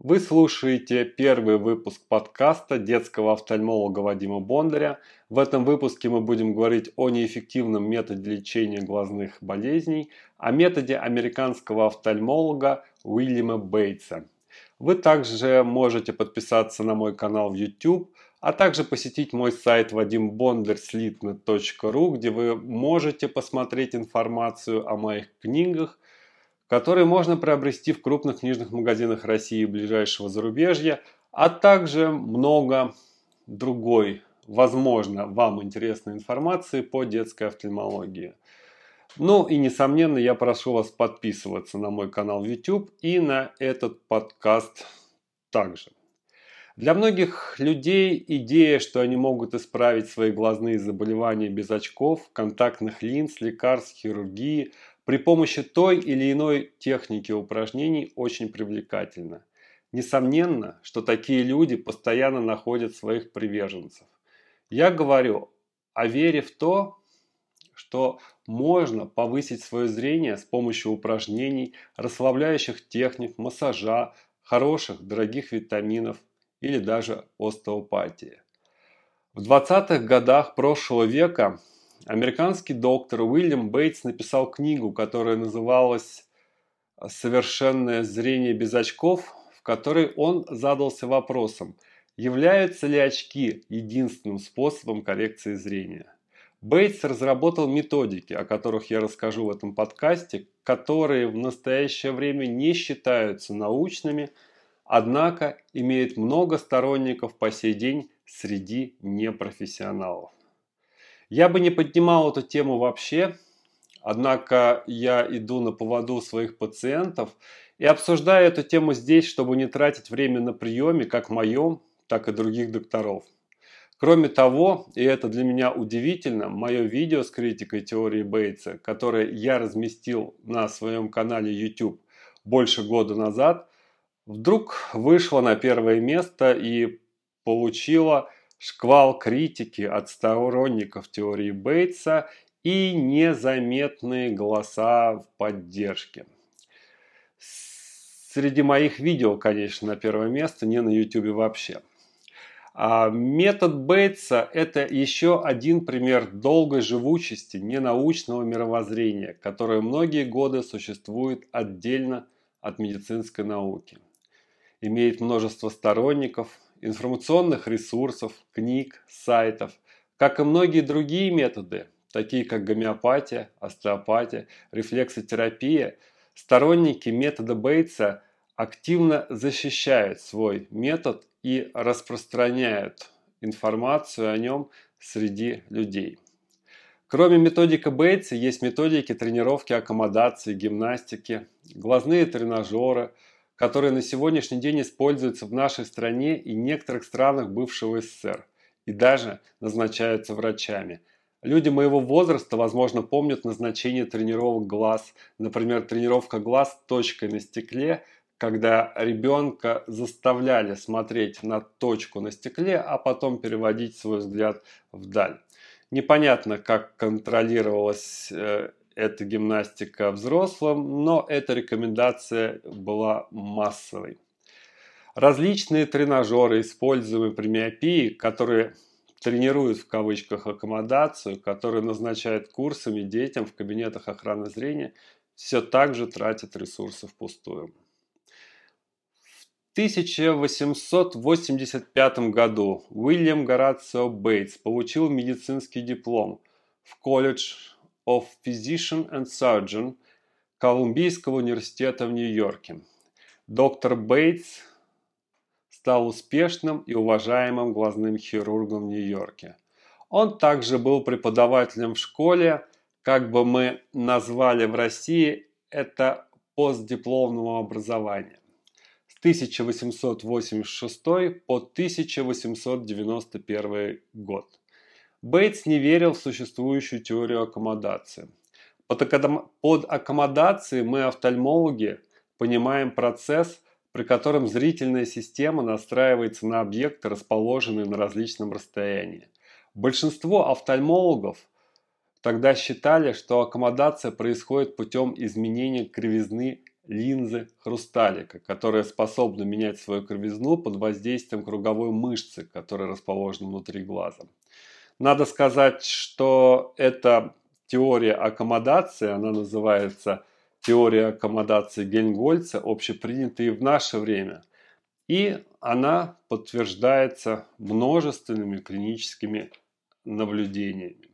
Вы слушаете первый выпуск подкаста детского офтальмолога Вадима Бондаря. В этом выпуске мы будем говорить о неэффективном методе лечения глазных болезней, о методе американского офтальмолога Уильяма Бейтса. Вы также можете подписаться на мой канал в YouTube, а также посетить мой сайт vadimbondarslitnet.ru, где вы можете посмотреть информацию о моих книгах, которые можно приобрести в крупных книжных магазинах России и ближайшего зарубежья, а также много другой, возможно, вам интересной информации по детской офтальмологии. Ну и, несомненно, я прошу вас подписываться на мой канал YouTube и на этот подкаст также. Для многих людей идея, что они могут исправить свои глазные заболевания без очков, контактных линз, лекарств, хирургии, при помощи той или иной техники упражнений очень привлекательна. Несомненно, что такие люди постоянно находят своих приверженцев. Я говорю о вере в то, что можно повысить свое зрение с помощью упражнений, расслабляющих техник, массажа, хороших, дорогих витаминов или даже остеопатии. В 20-х годах прошлого века Американский доктор Уильям Бейтс написал книгу, которая называлась «Совершенное зрение без очков», в которой он задался вопросом, являются ли очки единственным способом коррекции зрения. Бейтс разработал методики, о которых я расскажу в этом подкасте, которые в настоящее время не считаются научными, однако имеют много сторонников по сей день среди непрофессионалов. Я бы не поднимал эту тему вообще, однако я иду на поводу своих пациентов и обсуждаю эту тему здесь, чтобы не тратить время на приеме как моем, так и других докторов. Кроме того, и это для меня удивительно, мое видео с критикой теории Бейтса, которое я разместил на своем канале YouTube больше года назад, вдруг вышло на первое место и получило шквал критики от сторонников теории Бейтса и незаметные голоса в поддержке. Среди моих видео, конечно, на первое место, не на YouTube вообще. А метод Бейтса – это еще один пример долгой живучести ненаучного мировоззрения, которое многие годы существует отдельно от медицинской науки. Имеет множество сторонников, информационных ресурсов, книг, сайтов, как и многие другие методы, такие как гомеопатия, остеопатия, рефлексотерапия, сторонники метода Бейтса активно защищают свой метод и распространяют информацию о нем среди людей. Кроме методики Бейтса есть методики тренировки аккомодации, гимнастики, глазные тренажеры – которые на сегодняшний день используются в нашей стране и некоторых странах бывшего СССР и даже назначаются врачами. Люди моего возраста, возможно, помнят назначение тренировок глаз, например, тренировка глаз точкой на стекле, когда ребенка заставляли смотреть на точку на стекле, а потом переводить свой взгляд вдаль. Непонятно, как контролировалось э, эта гимнастика взрослым, но эта рекомендация была массовой. Различные тренажеры, используемые при миопии, которые тренируют в кавычках аккомодацию, которые назначают курсами детям в кабинетах охраны зрения, все так же тратят ресурсы впустую. В 1885 году Уильям Горацио Бейтс получил медицинский диплом в колледж of Physician and Surgeon Колумбийского университета в Нью-Йорке. Доктор Бейтс стал успешным и уважаемым глазным хирургом в Нью-Йорке. Он также был преподавателем в школе, как бы мы назвали в России это постдипломного образования с 1886 по 1891 год. Бейтс не верил в существующую теорию аккомодации. Под аккомодацией мы, офтальмологи, понимаем процесс, при котором зрительная система настраивается на объекты, расположенные на различном расстоянии. Большинство офтальмологов тогда считали, что аккомодация происходит путем изменения кривизны линзы хрусталика, которая способна менять свою кривизну под воздействием круговой мышцы, которая расположена внутри глаза. Надо сказать, что эта теория аккомодации, она называется теория аккомодации Гельмгольца, общепринятая в наше время. И она подтверждается множественными клиническими наблюдениями.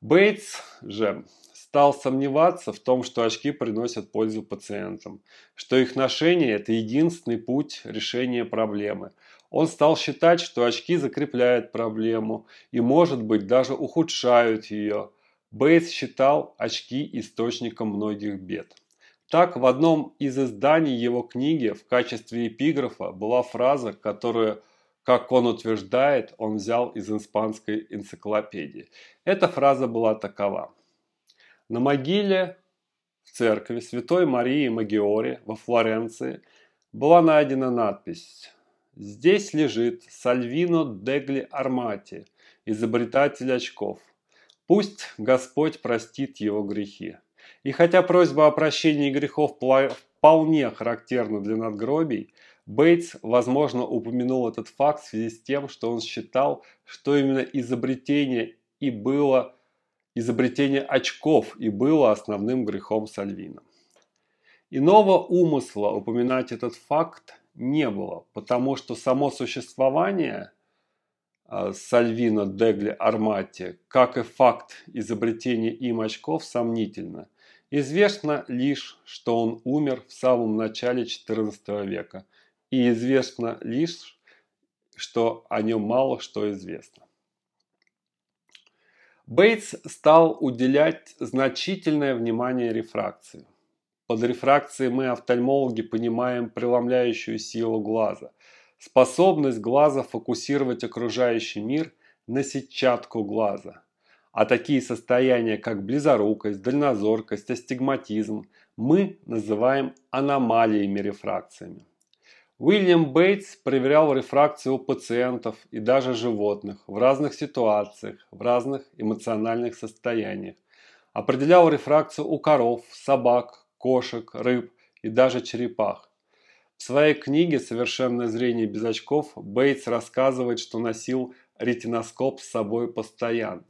Бейтс же стал сомневаться в том, что очки приносят пользу пациентам, что их ношение – это единственный путь решения проблемы. Он стал считать, что очки закрепляют проблему и, может быть, даже ухудшают ее. Бейтс считал очки источником многих бед. Так, в одном из изданий его книги в качестве эпиграфа была фраза, которую как он утверждает, он взял из испанской энциклопедии. Эта фраза была такова. На могиле в церкви Святой Марии Магиори во Флоренции была найдена надпись «Здесь лежит Сальвино Дегли Армати, изобретатель очков. Пусть Господь простит его грехи». И хотя просьба о прощении грехов вполне характерна для надгробий, Бейтс, возможно, упомянул этот факт в связи с тем, что он считал, что именно изобретение и было изобретение очков и было основным грехом Сальвина. Иного умысла упоминать этот факт не было, потому что само существование а, Сальвина Дегли Армати, как и факт изобретения им очков, сомнительно. Известно лишь, что он умер в самом начале XIV века – и известно лишь, что о нем мало что известно. Бейтс стал уделять значительное внимание рефракции. Под рефракцией мы, офтальмологи, понимаем преломляющую силу глаза, способность глаза фокусировать окружающий мир на сетчатку глаза. А такие состояния, как близорукость, дальнозоркость, астигматизм, мы называем аномалиями рефракциями. Уильям Бейтс проверял рефракцию у пациентов и даже животных в разных ситуациях, в разных эмоциональных состояниях. Определял рефракцию у коров, собак, кошек, рыб и даже черепах. В своей книге «Совершенное зрение без очков» Бейтс рассказывает, что носил ретиноскоп с собой постоянно.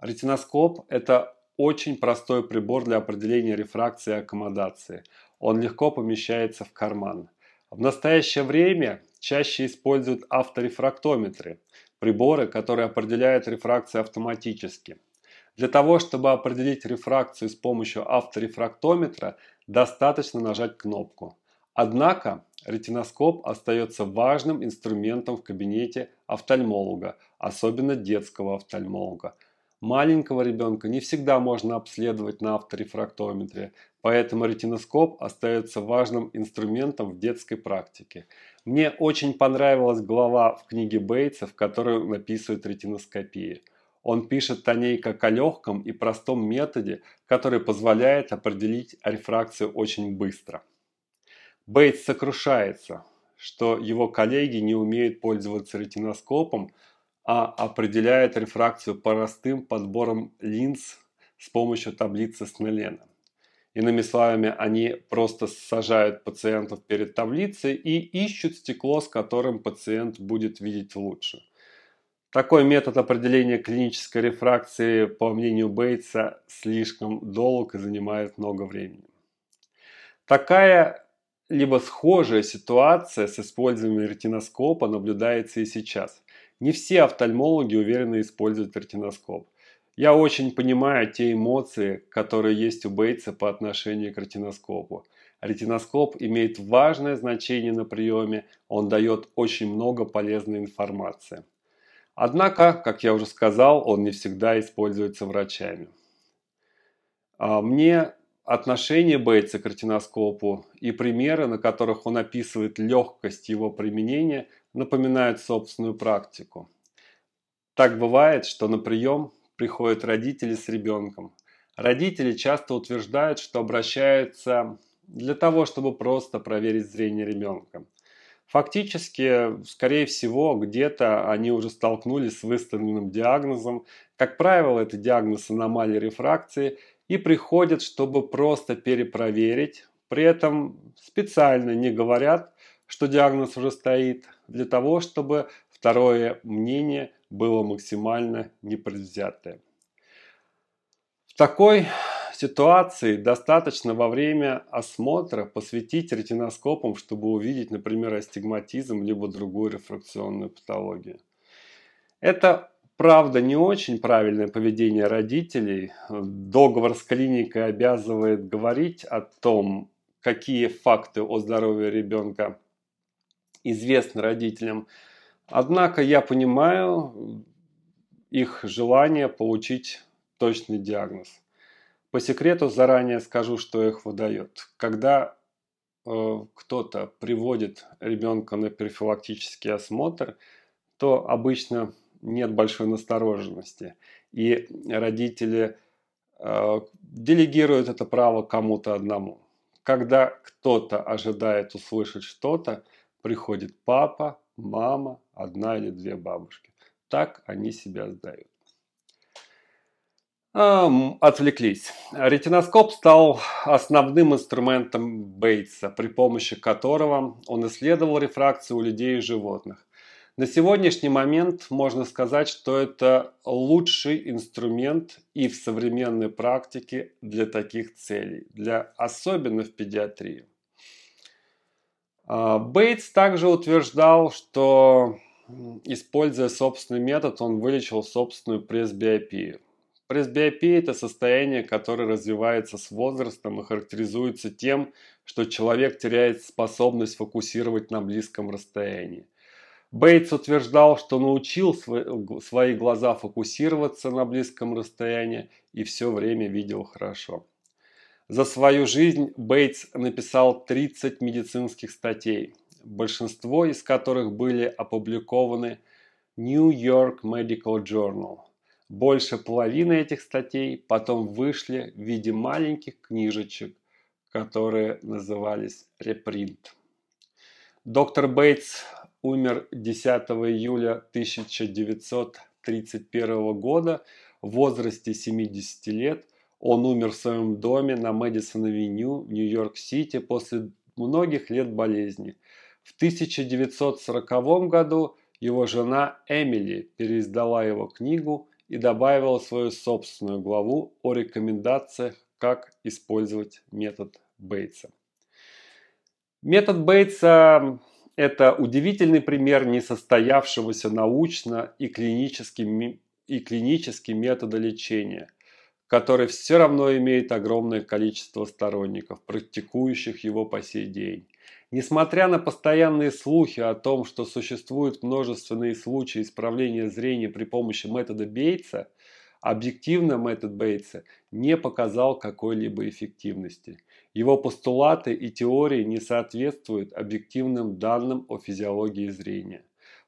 Ретиноскоп – это очень простой прибор для определения рефракции и аккомодации. Он легко помещается в карман. В настоящее время чаще используют авторефрактометры, приборы, которые определяют рефракцию автоматически. Для того, чтобы определить рефракцию с помощью авторефрактометра, достаточно нажать кнопку. Однако ретиноскоп остается важным инструментом в кабинете офтальмолога, особенно детского офтальмолога. Маленького ребенка не всегда можно обследовать на авторефрактометре, Поэтому ретиноскоп остается важным инструментом в детской практике. Мне очень понравилась глава в книге Бейтса, в которой он ретиноскопию. Он пишет о ней как о легком и простом методе, который позволяет определить рефракцию очень быстро. Бейтс сокрушается, что его коллеги не умеют пользоваться ретиноскопом, а определяют рефракцию простым подбором линз с помощью таблицы Снеллена. Иными словами, они просто сажают пациентов перед таблицей и ищут стекло, с которым пациент будет видеть лучше. Такой метод определения клинической рефракции, по мнению Бейтса, слишком долг и занимает много времени. Такая либо схожая ситуация с использованием ретиноскопа наблюдается и сейчас. Не все офтальмологи уверенно используют ретиноскоп. Я очень понимаю те эмоции, которые есть у Бейтса по отношению к ретиноскопу. Ретиноскоп имеет важное значение на приеме, он дает очень много полезной информации. Однако, как я уже сказал, он не всегда используется врачами. А мне отношение Бейтса к ретиноскопу и примеры, на которых он описывает легкость его применения, напоминают собственную практику. Так бывает, что на прием приходят родители с ребенком. Родители часто утверждают, что обращаются для того, чтобы просто проверить зрение ребенка. Фактически, скорее всего, где-то они уже столкнулись с выставленным диагнозом. Как правило, это диагноз аномалии рефракции, и приходят, чтобы просто перепроверить. При этом специально не говорят, что диагноз уже стоит, для того, чтобы второе мнение было максимально непредвзятое. В такой ситуации достаточно во время осмотра посвятить ретиноскопом, чтобы увидеть, например, астигматизм либо другую рефракционную патологию. Это правда не очень правильное поведение родителей. Договор с клиникой обязывает говорить о том, какие факты о здоровье ребенка известны родителям. Однако я понимаю их желание получить точный диагноз. По секрету заранее скажу, что их выдает. Когда э, кто-то приводит ребенка на профилактический осмотр, то обычно нет большой настороженности. И родители э, делегируют это право кому-то одному. Когда кто-то ожидает услышать что-то, приходит папа, мама, одна или две бабушки. Так они себя сдают. Отвлеклись. Ретиноскоп стал основным инструментом Бейтса, при помощи которого он исследовал рефракцию у людей и животных. На сегодняшний момент можно сказать, что это лучший инструмент и в современной практике для таких целей, для, особенно в педиатрии. А, Бейтс также утверждал, что используя собственный метод, он вылечил собственную пресбиопию. Пресбиопия – это состояние, которое развивается с возрастом и характеризуется тем, что человек теряет способность фокусировать на близком расстоянии. Бейтс утверждал, что научил свои глаза фокусироваться на близком расстоянии и все время видел хорошо. За свою жизнь Бейтс написал 30 медицинских статей, большинство из которых были опубликованы New York Medical Journal – больше половины этих статей потом вышли в виде маленьких книжечек, которые назывались репринт. Доктор Бейтс умер 10 июля 1931 года в возрасте 70 лет. Он умер в своем доме на Мэдисон-авеню в Нью-Йорк-Сити после многих лет болезни. В 1940 году его жена Эмили переиздала его книгу и добавила свою собственную главу о рекомендациях, как использовать метод Бейтса. Метод Бейтса – это удивительный пример несостоявшегося научно и клинически, и клинически метода лечения, который все равно имеет огромное количество сторонников, практикующих его по сей день. Несмотря на постоянные слухи о том, что существуют множественные случаи исправления зрения при помощи метода Бейтса, объективно метод Бейтса не показал какой-либо эффективности. Его постулаты и теории не соответствуют объективным данным о физиологии зрения.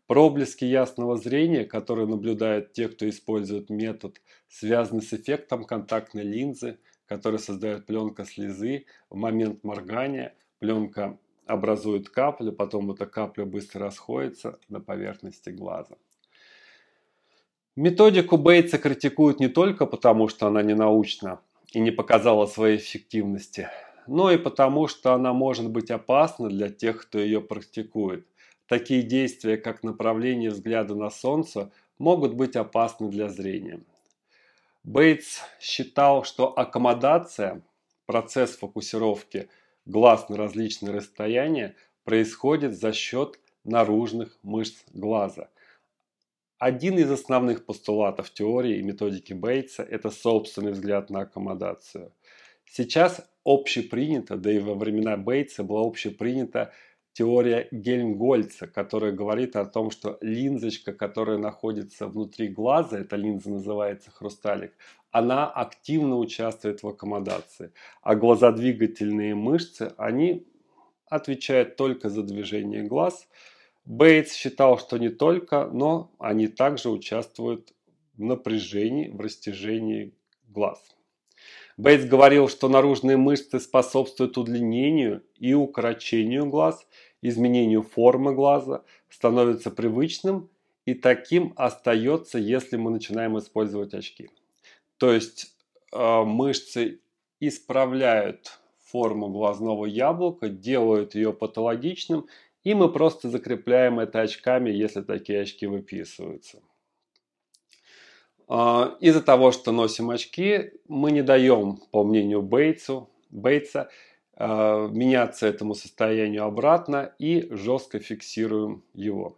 Проблески ясного зрения, которые наблюдают те, кто использует метод, связаны с эффектом контактной линзы, который создает пленка слезы в момент моргания, пленка образует каплю, потом эта капля быстро расходится на поверхности глаза. Методику Бейтса критикуют не только потому, что она не научна и не показала своей эффективности, но и потому, что она может быть опасна для тех, кто ее практикует. Такие действия, как направление взгляда на солнце, могут быть опасны для зрения. Бейтс считал, что аккомодация, процесс фокусировки – глаз на различные расстояния происходит за счет наружных мышц глаза. Один из основных постулатов теории и методики Бейтса – это собственный взгляд на аккомодацию. Сейчас общепринято, да и во времена Бейтса была общепринята теория Гельмгольца, которая говорит о том, что линзочка, которая находится внутри глаза, эта линза называется хрусталик, она активно участвует в аккомодации. А глазодвигательные мышцы, они отвечают только за движение глаз. Бейтс считал, что не только, но они также участвуют в напряжении, в растяжении глаз. Бейтс говорил, что наружные мышцы способствуют удлинению и укорочению глаз, изменению формы глаза, становится привычным и таким остается, если мы начинаем использовать очки. То есть э, мышцы исправляют форму глазного яблока, делают ее патологичным, и мы просто закрепляем это очками, если такие очки выписываются. А, из-за того, что носим очки, мы не даем, по мнению Бейтсу, Бейтса, меняться этому состоянию обратно и жестко фиксируем его.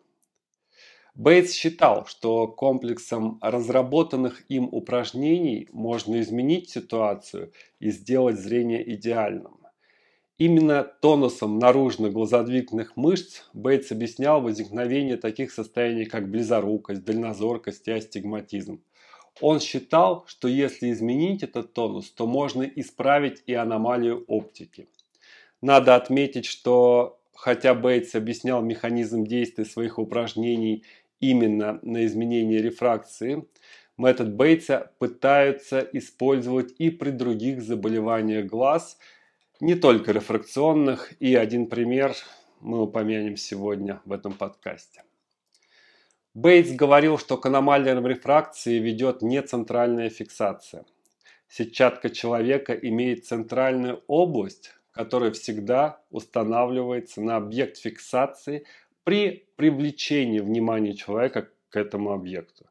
Бейтс считал, что комплексом разработанных им упражнений можно изменить ситуацию и сделать зрение идеальным. Именно тонусом наружных глазодвигательных мышц Бейтс объяснял возникновение таких состояний, как близорукость, дальнозоркость и астигматизм. Он считал, что если изменить этот тонус, то можно исправить и аномалию оптики. Надо отметить, что хотя Бейтс объяснял механизм действия своих упражнений именно на изменение рефракции, метод Бейтса пытаются использовать и при других заболеваниях глаз, не только рефракционных, и один пример мы упомянем сегодня в этом подкасте. Бейтс говорил, что к аномальной рефракции ведет не центральная фиксация. Сетчатка человека имеет центральную область, которая всегда устанавливается на объект фиксации при привлечении внимания человека к этому объекту.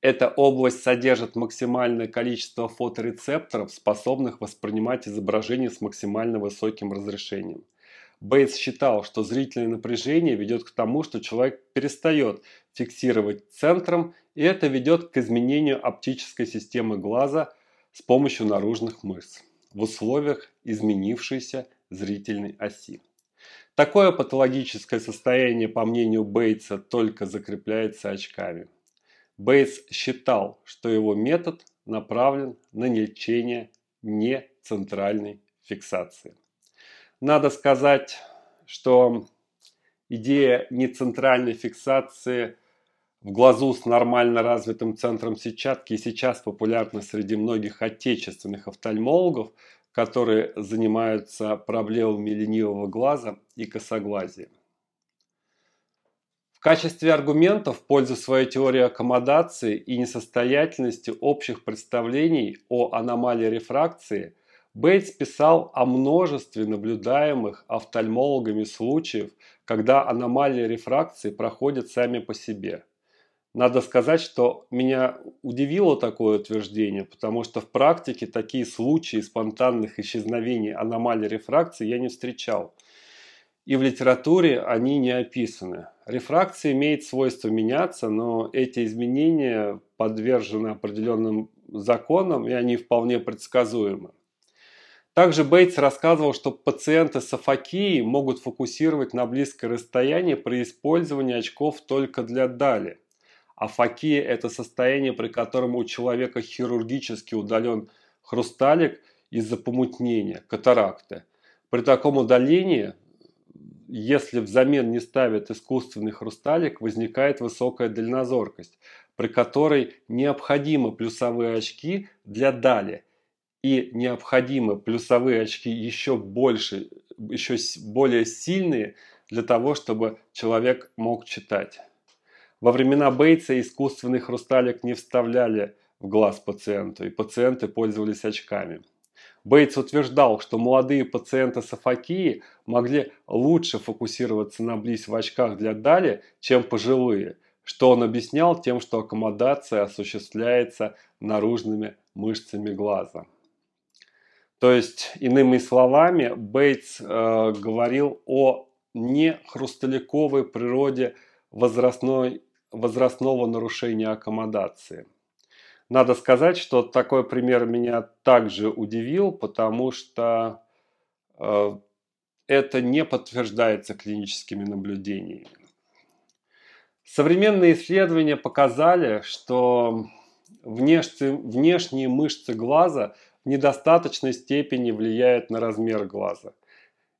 Эта область содержит максимальное количество фоторецепторов, способных воспринимать изображение с максимально высоким разрешением – Бейтс считал, что зрительное напряжение ведет к тому, что человек перестает фиксировать центром, и это ведет к изменению оптической системы глаза с помощью наружных мышц в условиях изменившейся зрительной оси. Такое патологическое состояние, по мнению Бейтса, только закрепляется очками. Бейтс считал, что его метод направлен на лечение нецентральной фиксации. Надо сказать, что идея нецентральной фиксации в глазу с нормально развитым центром сетчатки и сейчас популярна среди многих отечественных офтальмологов, которые занимаются проблемами ленивого глаза и косоглазия. В качестве аргумента в пользу своей теории аккомодации и несостоятельности общих представлений о аномалии рефракции – Бейтс писал о множестве наблюдаемых офтальмологами случаев, когда аномалии рефракции проходят сами по себе. Надо сказать, что меня удивило такое утверждение, потому что в практике такие случаи спонтанных исчезновений аномалий рефракции я не встречал. И в литературе они не описаны. Рефракция имеет свойство меняться, но эти изменения подвержены определенным законам, и они вполне предсказуемы. Также Бейтс рассказывал, что пациенты с афакией могут фокусировать на близкое расстояние при использовании очков только для дали. Афакия – это состояние, при котором у человека хирургически удален хрусталик из-за помутнения, катаракты. При таком удалении, если взамен не ставят искусственный хрусталик, возникает высокая дальнозоркость, при которой необходимы плюсовые очки для дали – и необходимы плюсовые очки еще больше, еще более сильные для того, чтобы человек мог читать. Во времена Бейтса искусственный хрусталик не вставляли в глаз пациенту, и пациенты пользовались очками. Бейтс утверждал, что молодые пациенты с афакией могли лучше фокусироваться на близь в очках для дали, чем пожилые, что он объяснял тем, что аккомодация осуществляется наружными мышцами глаза. То есть, иными словами, Бейтс э, говорил о нехрусталиковой природе возрастной, возрастного нарушения аккомодации. Надо сказать, что такой пример меня также удивил, потому что э, это не подтверждается клиническими наблюдениями. Современные исследования показали, что внешние, внешние мышцы глаза – недостаточной степени влияет на размер глаза.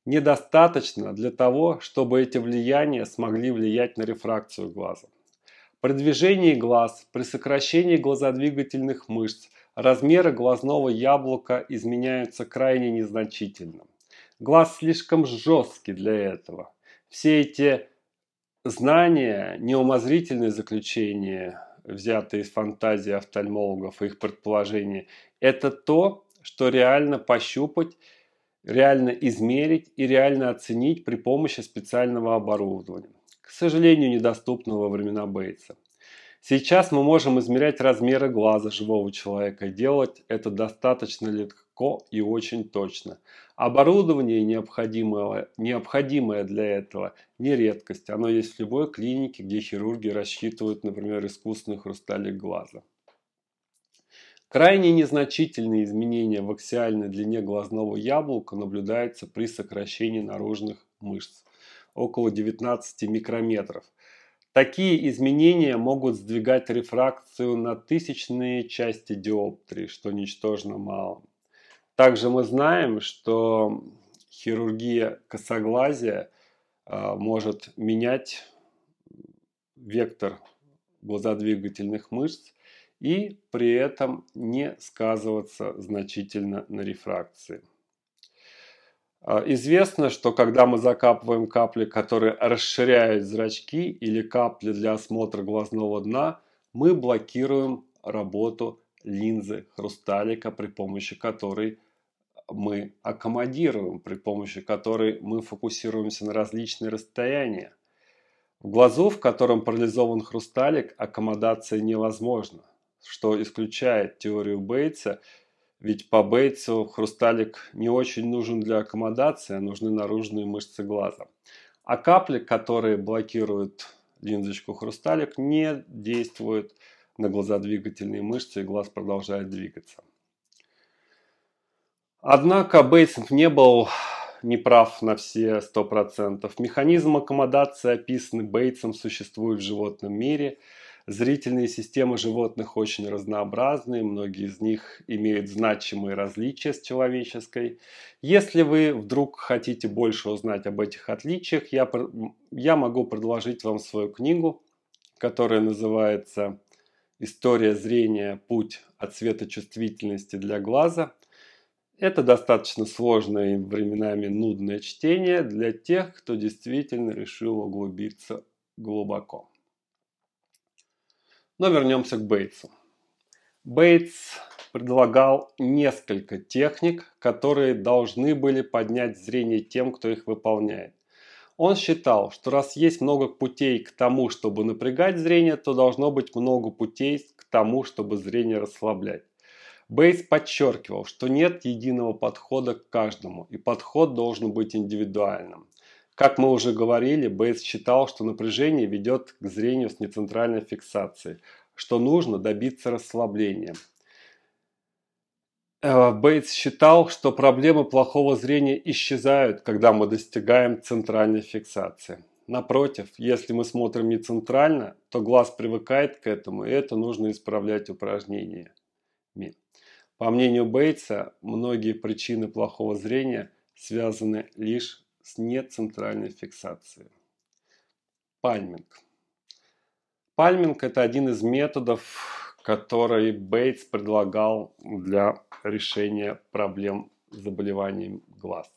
Недостаточно для того, чтобы эти влияния смогли влиять на рефракцию глаза. При движении глаз, при сокращении глазодвигательных мышц, размеры глазного яблока изменяются крайне незначительно. Глаз слишком жесткий для этого. Все эти знания, неумозрительные заключения, взятые из фантазии офтальмологов и их предположения, Это то, что реально пощупать, реально измерить и реально оценить при помощи специального оборудования, к сожалению, недоступного во времена Бейтса. Сейчас мы можем измерять размеры глаза живого человека делать это достаточно легко и очень точно. Оборудование необходимое, необходимое для этого не редкость. Оно есть в любой клинике, где хирурги рассчитывают, например, искусственный хрусталик глаза. Крайне незначительные изменения в аксиальной длине глазного яблока наблюдаются при сокращении наружных мышц около 19 микрометров. Такие изменения могут сдвигать рефракцию на тысячные части диоптрии, что ничтожно мало. Также мы знаем, что хирургия косоглазия а, может менять вектор глазодвигательных мышц и при этом не сказываться значительно на рефракции. А, известно, что когда мы закапываем капли, которые расширяют зрачки или капли для осмотра глазного дна, мы блокируем работу линзы хрусталика, при помощи которой мы аккомодируем, при помощи которой мы фокусируемся на различные расстояния. В глазу, в котором парализован хрусталик, аккомодация невозможна что исключает теорию Бейтса, ведь по Бейтсу хрусталик не очень нужен для аккомодации, а нужны наружные мышцы глаза. А капли, которые блокируют линзочку хрусталик, не действуют на глазодвигательные мышцы, и глаз продолжает двигаться. Однако Бейтс не был неправ на все 100%. Механизм аккомодации, описанный Бейтсом, существует в животном мире – Зрительные системы животных очень разнообразны, многие из них имеют значимые различия с человеческой. Если вы вдруг хотите больше узнать об этих отличиях, я, я могу предложить вам свою книгу, которая называется «История зрения. Путь от цветочувствительности для глаза». Это достаточно сложное и временами нудное чтение для тех, кто действительно решил углубиться глубоко. Но вернемся к Бейтсу. Бейтс предлагал несколько техник, которые должны были поднять зрение тем, кто их выполняет. Он считал, что раз есть много путей к тому, чтобы напрягать зрение, то должно быть много путей к тому, чтобы зрение расслаблять. Бейтс подчеркивал, что нет единого подхода к каждому, и подход должен быть индивидуальным. Как мы уже говорили, Бейтс считал, что напряжение ведет к зрению с нецентральной фиксацией, что нужно добиться расслабления. Э, Бейтс считал, что проблемы плохого зрения исчезают, когда мы достигаем центральной фиксации. Напротив, если мы смотрим не центрально, то глаз привыкает к этому, и это нужно исправлять упражнениями. По мнению Бейтса, многие причины плохого зрения связаны лишь с нецентральной фиксацией. Пальминг. Пальминг – это один из методов, который Бейтс предлагал для решения проблем с заболеванием глаз.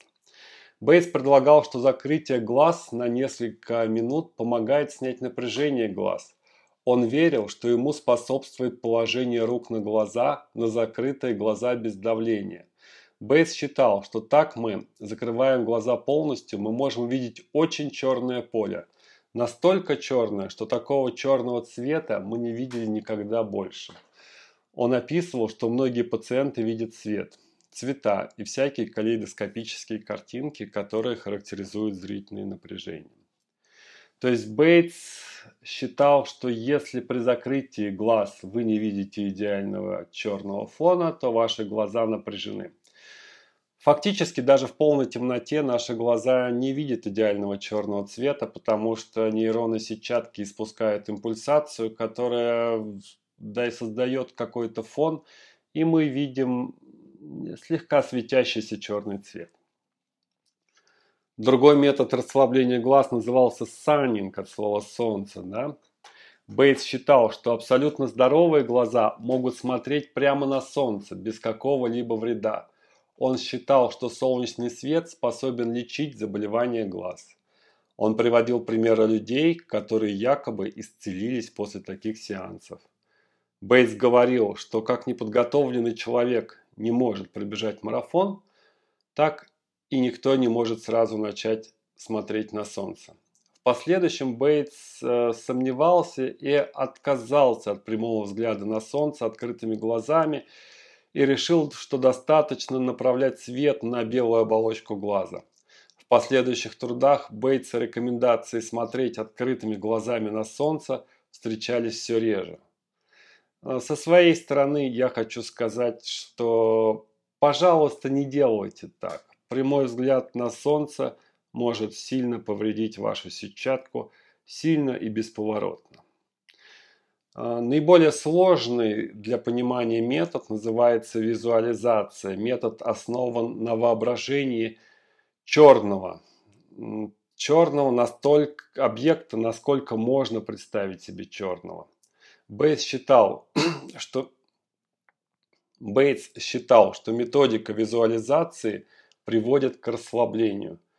Бейтс предлагал, что закрытие глаз на несколько минут помогает снять напряжение глаз. Он верил, что ему способствует положение рук на глаза, на закрытые глаза без давления. Бейтс считал, что так мы, закрываем глаза полностью, мы можем видеть очень черное поле. Настолько черное, что такого черного цвета мы не видели никогда больше. Он описывал, что многие пациенты видят цвет, цвета и всякие калейдоскопические картинки, которые характеризуют зрительные напряжения. То есть Бейтс считал, что если при закрытии глаз вы не видите идеального черного фона, то ваши глаза напряжены. Фактически даже в полной темноте наши глаза не видят идеального черного цвета, потому что нейроны сетчатки испускают импульсацию, которая да и создает какой-то фон, и мы видим слегка светящийся черный цвет. Другой метод расслабления глаз назывался саннинг от слова солнце. Да? Бейтс считал, что абсолютно здоровые глаза могут смотреть прямо на солнце без какого-либо вреда. Он считал, что солнечный свет способен лечить заболевания глаз. Он приводил примеры людей, которые якобы исцелились после таких сеансов. Бейтс говорил, что как неподготовленный человек не может пробежать марафон, так и никто не может сразу начать смотреть на солнце. В последующем Бейтс э, сомневался и отказался от прямого взгляда на солнце открытыми глазами и решил, что достаточно направлять свет на белую оболочку глаза. В последующих трудах Бейтса рекомендации смотреть открытыми глазами на солнце встречались все реже. Э, со своей стороны я хочу сказать, что пожалуйста не делайте так. Прямой взгляд на солнце – может сильно повредить вашу сетчатку, сильно и бесповоротно. А, наиболее сложный для понимания метод называется визуализация. Метод основан на воображении черного. Черного настолько объекта, насколько можно представить себе черного. Бейтс считал, что Бейтс считал, что методика визуализации приводит к расслаблению –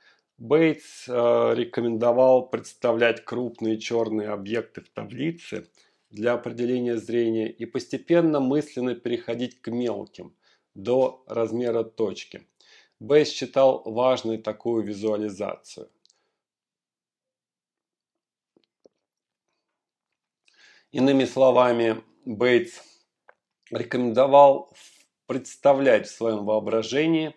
Бейтс э, рекомендовал представлять крупные черные объекты в таблице для определения зрения и постепенно мысленно переходить к мелким, до размера точки. Бейтс считал важной такую визуализацию. Иными словами, Бейтс рекомендовал представлять в своем воображении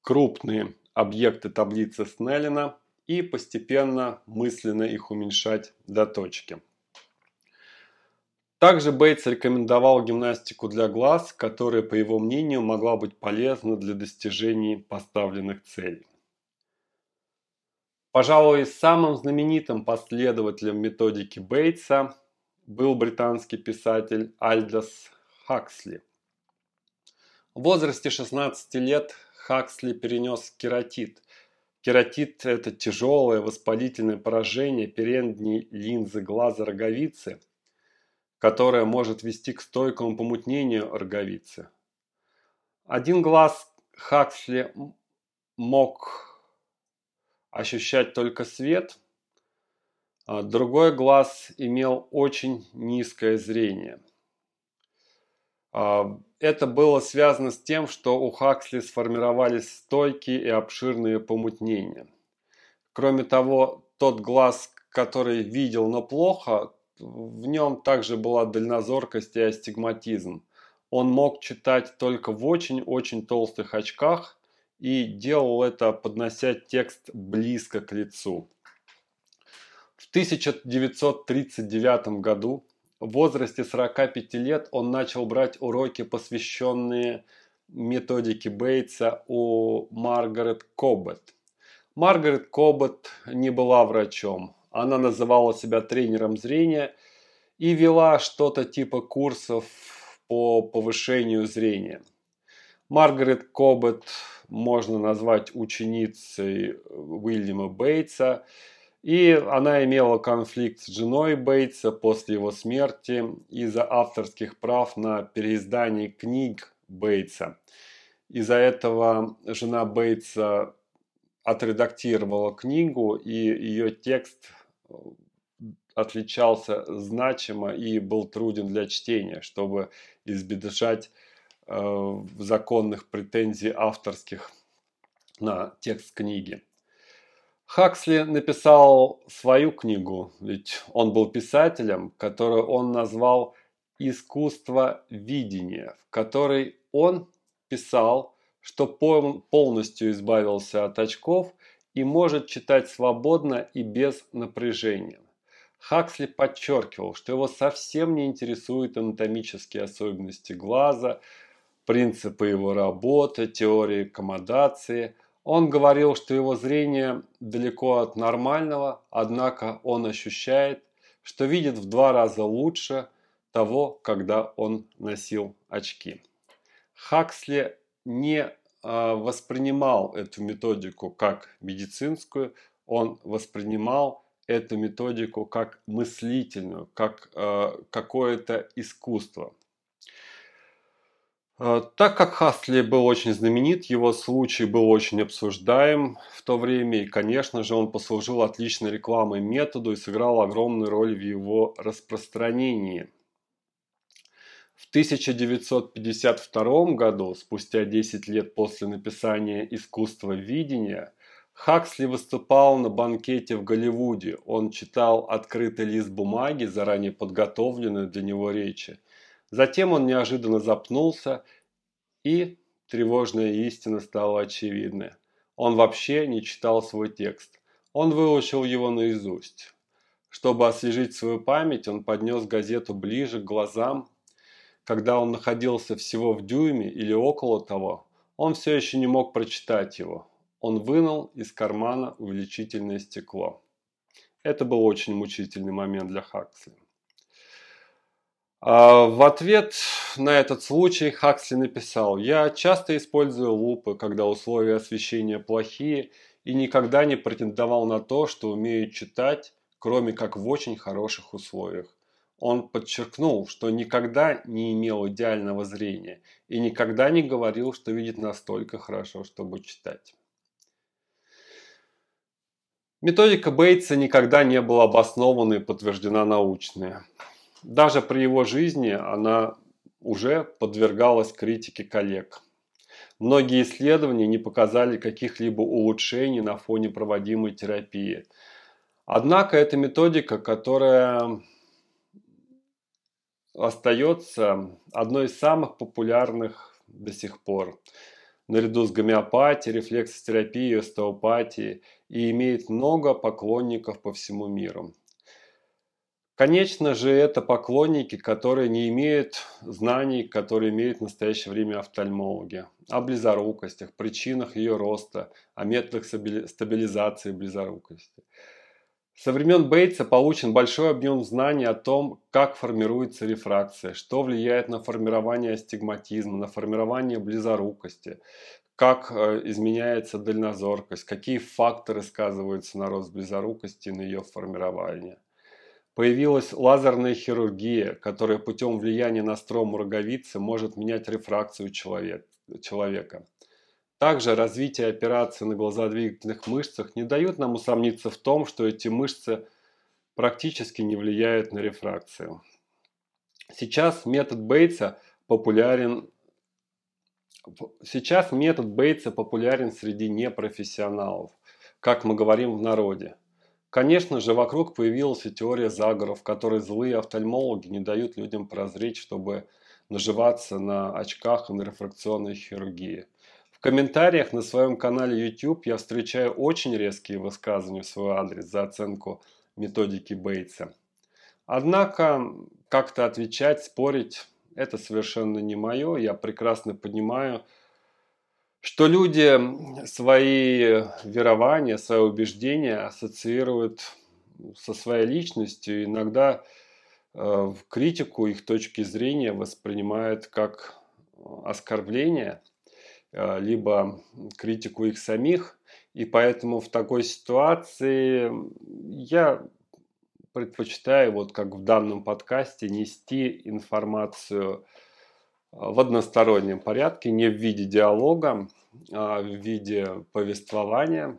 крупные объекты таблицы Снеллина и постепенно мысленно их уменьшать до точки. Также Бейтс рекомендовал гимнастику для глаз, которая, по его мнению, могла быть полезна для достижения поставленных целей. Пожалуй, самым знаменитым последователем методики Бейтса был британский писатель Альдос Хаксли. В возрасте 16 лет Хаксли перенес кератит. Кератит – это тяжелое воспалительное поражение передней линзы глаза роговицы, которое может вести к стойкому помутнению роговицы. Один глаз Хаксли мог ощущать только свет, а другой глаз имел очень низкое зрение. А, это было связано с тем, что у Хаксли сформировались стойкие и обширные помутнения. Кроме того, тот глаз, который видел, но плохо, в нем также была дальнозоркость и астигматизм. Он мог читать только в очень-очень толстых очках и делал это, поднося текст близко к лицу. В 1939 году в возрасте 45 лет он начал брать уроки, посвященные методике Бейтса у Маргарет Коббет. Маргарет Коббет не была врачом. Она называла себя тренером зрения и вела что-то типа курсов по повышению зрения. Маргарет Коббет можно назвать ученицей Уильяма Бейтса – и она имела конфликт с женой Бейтса после его смерти из-за авторских прав на переиздание книг Бейтса. Из-за этого жена Бейтса отредактировала книгу, и ее текст э, отличался значимо и был труден для чтения, чтобы избежать э, законных претензий авторских на текст книги. Хаксли написал свою книгу, ведь он был писателем, которую он назвал «Искусство видения», в которой он писал, что полностью избавился от очков и может читать свободно и без напряжения. Хаксли подчеркивал, что его совсем не интересуют анатомические особенности глаза, принципы его работы, теории аккомодации – он говорил, что его зрение далеко от нормального, однако он ощущает, что видит в два раза лучше того, когда он носил очки. Хаксли не воспринимал эту методику как медицинскую, он воспринимал эту методику как мыслительную, как э, какое-то искусство. Э, так как Хасли был очень знаменит, его случай был очень обсуждаем в то время, и, конечно же, он послужил отличной рекламой методу и сыграл огромную роль в его распространении. В 1952 году, спустя 10 лет после написания «Искусство видения», Хаксли выступал на банкете в Голливуде. Он читал открытый лист бумаги, заранее подготовленной для него речи. Затем он неожиданно запнулся, и тревожная истина стала очевидной. Он вообще не читал свой текст. Он выучил его наизусть. Чтобы освежить свою память, он поднес газету ближе к глазам. Когда он находился всего в дюйме или около того, он все еще не мог прочитать его. Он вынул из кармана увеличительное стекло. Это был очень мучительный момент для Хаксли. А, в ответ на этот случай Хаксли написал, «Я часто использую лупы, когда условия освещения плохие, и никогда не претендовал на то, что умею читать, кроме как в очень хороших условиях. Он подчеркнул, что никогда не имел идеального зрения и никогда не говорил, что видит настолько хорошо, чтобы читать. Методика Бейтса никогда не была обоснована и подтверждена научно. Даже при его жизни она уже подвергалась критике коллег. Многие исследования не показали каких-либо улучшений на фоне проводимой терапии. Однако это методика, которая остается одной из самых популярных до сих пор наряду с гомеопатией, рефлексотерапией, остеопатией и имеет много поклонников по всему миру. Конечно же, это поклонники, которые не имеют знаний, которые имеют в настоящее время офтальмологи, о близорукостях, причинах ее роста, о методах стабилизации близорукости. Со времен Бейтса получен большой объем знаний о том, как формируется рефракция, что влияет на формирование астигматизма, на формирование близорукости, как э, изменяется дальнозоркость, какие факторы сказываются на рост близорукости и на ее формирование. Появилась лазерная хирургия, которая путем влияния на строму роговицы может менять рефракцию человека. Также развитие операций на глазодвигательных мышцах не дает нам усомниться в том, что эти мышцы практически не влияют на рефракцию. Сейчас метод Бейтса популярен Сейчас метод Бейтса популярен среди непрофессионалов, как мы говорим в народе. Конечно же, вокруг появилась и теория заговоров, в которой злые офтальмологи не дают людям прозреть, чтобы наживаться на очках и на рефракционной хирургии – в комментариях на своем канале YouTube я встречаю очень резкие высказывания в свой адрес за оценку методики Бейтса. Однако как-то отвечать, спорить – это совершенно не мое. Я прекрасно понимаю, что люди свои верования, свои убеждения ассоциируют со своей личностью. Иногда э, критику их точки зрения воспринимают как оскорбление – Э, либо критику их самих. И поэтому в такой ситуации я предпочитаю, вот как в данном подкасте, нести информацию э, в одностороннем порядке, не в виде диалога, а в виде повествования,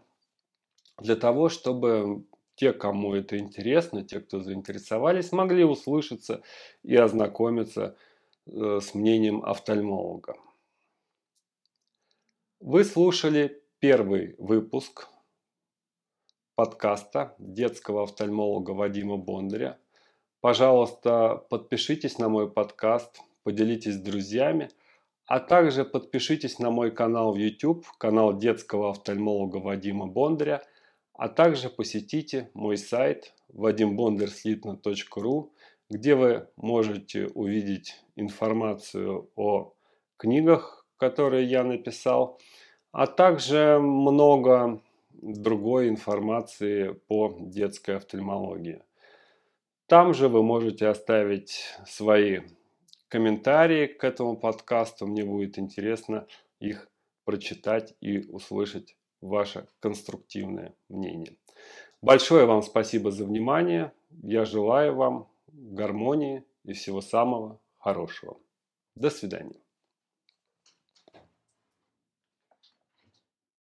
для того, чтобы те, кому это интересно, те, кто заинтересовались, могли услышаться и ознакомиться э, с мнением офтальмолога. Вы слушали первый выпуск подкаста детского офтальмолога Вадима Бондаря. Пожалуйста, подпишитесь на мой подкаст, поделитесь с друзьями, а также подпишитесь на мой канал в YouTube, канал детского офтальмолога Вадима Бондаря, а также посетите мой сайт vadimbondarslitno.ru, где вы можете увидеть информацию о книгах, которые я написал, а также много другой информации по детской офтальмологии. Там же вы можете оставить свои комментарии к этому подкасту. Мне будет интересно их прочитать и услышать ваше конструктивное мнение. Большое вам спасибо за внимание. Я желаю вам гармонии и всего самого хорошего. До свидания.